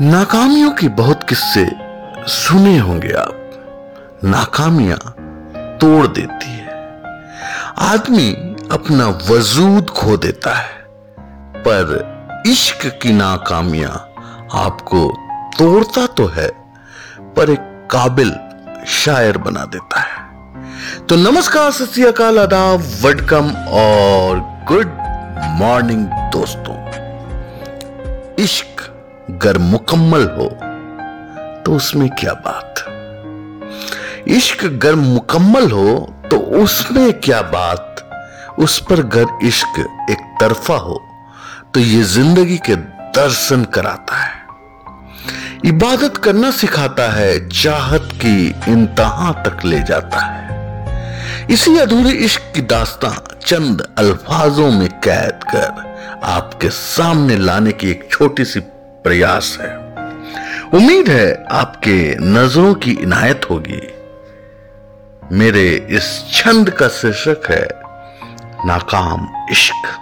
नाकामियों के बहुत किस्से सुने होंगे आप। नाकामियाँ तोड़ देती है। आदमी अपना वजूद खो देता है, पर इश्क की नाकामियाँ आपको तोड़ता तो है, पर एक काबिल शायर बना देता है। तो नमस्कार, सत आदाब वेलकम और गुड मॉर्निंग दोस्तों। इश्क गर मुकम्मल हो तो उसमें क्या बात? इश्क गर मुकम्मल हो तो उसमें क्या बात? उस पर गर इश्क एक तरफा हो तो ये ज़िंदगी के दर्शन कराता है। इबादत करना सिखाता है, चाहत की इंतहा तक ले जाता है। इसी अधूरे इश्क की दास्तां चंद अल्फाजों में कैद कर, आपके सामने लाने की एक छोटी सी प्रयास है। उम्मीद है आपके नज़रों की इनायत होगी। मेरे इस छंद का शीर्षक है, नाकाम इश्क।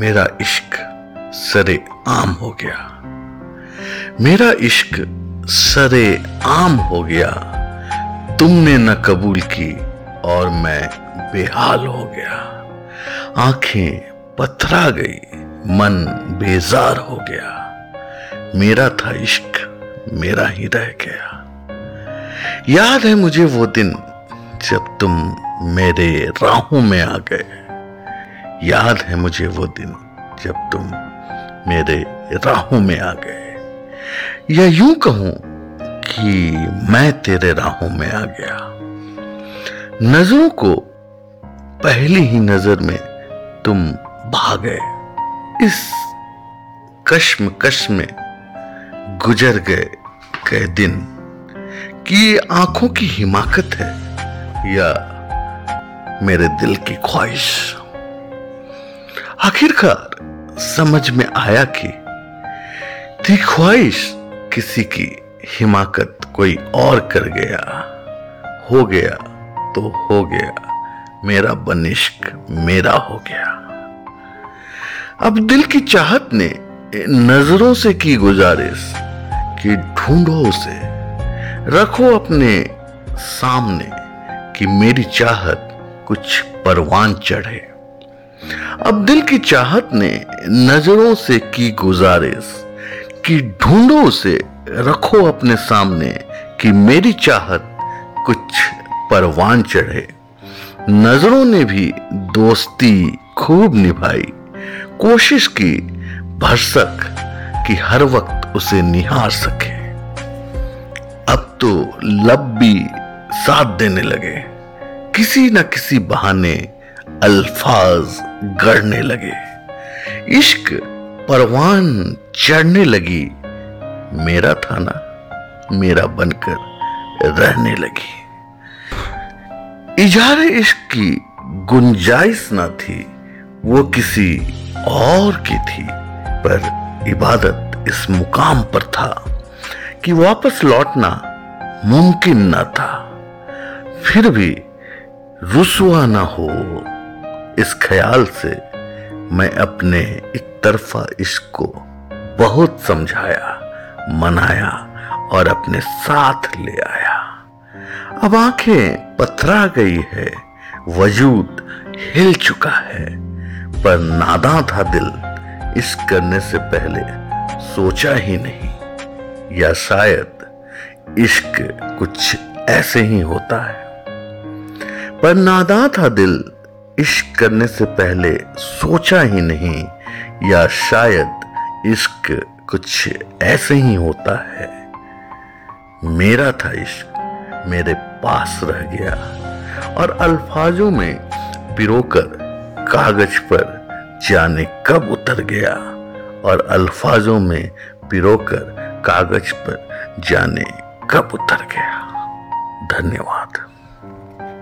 मेरा इश्क सरे आम हो गया। मेरा इश्क सरे आम हो गया। तुमने न कबूल की और मैं बेहाल हो गया। आँखें पथरा गई। मन बेजार हो गया। मेरा था इश्क, मेरा ही रह गया। याद है मुझे वो दिन जब तुम मेरे राहों में आ गए। याद है मुझे वो दिन जब तुम मेरे राहों में आ गए। या यूँ कहूँ कि मैं तेरे राहों में आ गया। नज़रों को पहली ही नज़र में तुम भागे इस कश्म कश में गुजर गए कई दिन कि ये आँखों की हिमाकत है या मेरे दिल की ख्वाहिश। आखिरकार समझ में आया कि थी ख्वाहिश किसी की हिमाकत कोई और कर गया। हो गया तो हो गया। मेरा बनिश्क मेरा हो गया। अब दिल की चाहत ने नज़रों से की गुजारिश कि ढूंढो उसे। रखो अपने सामने कि मेरी चाहत कुछ परवान चढ़े। अब दिल की चाहत ने नज़रों से की गुजारिश कि ढूंढो उसे, रखो अपने सामने कि मेरी चाहत कुछ परवान चढ़े। नज़रों ने भी दोस्ती खूब निभाई। कोशिश की, भरसक, कि हर वक्त उसे निहार सके। अब तो लब भी साथ देने लगे। किसी न किसी बहाने अल्फाज गढ़ने लगे। इश्क परवान चढ़ने लगी। मेरा था ना, मेरा बनकर रहने लगी। इजहार इश्क की गुंजाइश ना थी। वो किसी और की थी, पर इबादत इस मुकाम पर था कि वापस लौटना मुमकिन न था। फिर भी रुसवा न हो, इस ख्याल से मैं अपने एक तरफा इश्क को बहुत समझाया, मनाया और अपने साथ ले आया। अब आँखें पथरा गई है, वजूद हिल चुका है। पर नादा था दिल। इस करने से पहले सोचा ही नहीं। या शायद इश्क कुछ ऐसे ही होता है। पर नादा था दिल। इश्क करने से पहले सोचा ही नहीं। या शायद इश्क कुछ ऐसे ही होता है। मेरा था इश्क। मेरे पास रह गया। और अल्फाजों में पिरोकर कागज़ पर जाने कब उतर गया और अल्फाजों में पिरोकर कागज़ पर जाने कब उतर गया। धन्यवाद।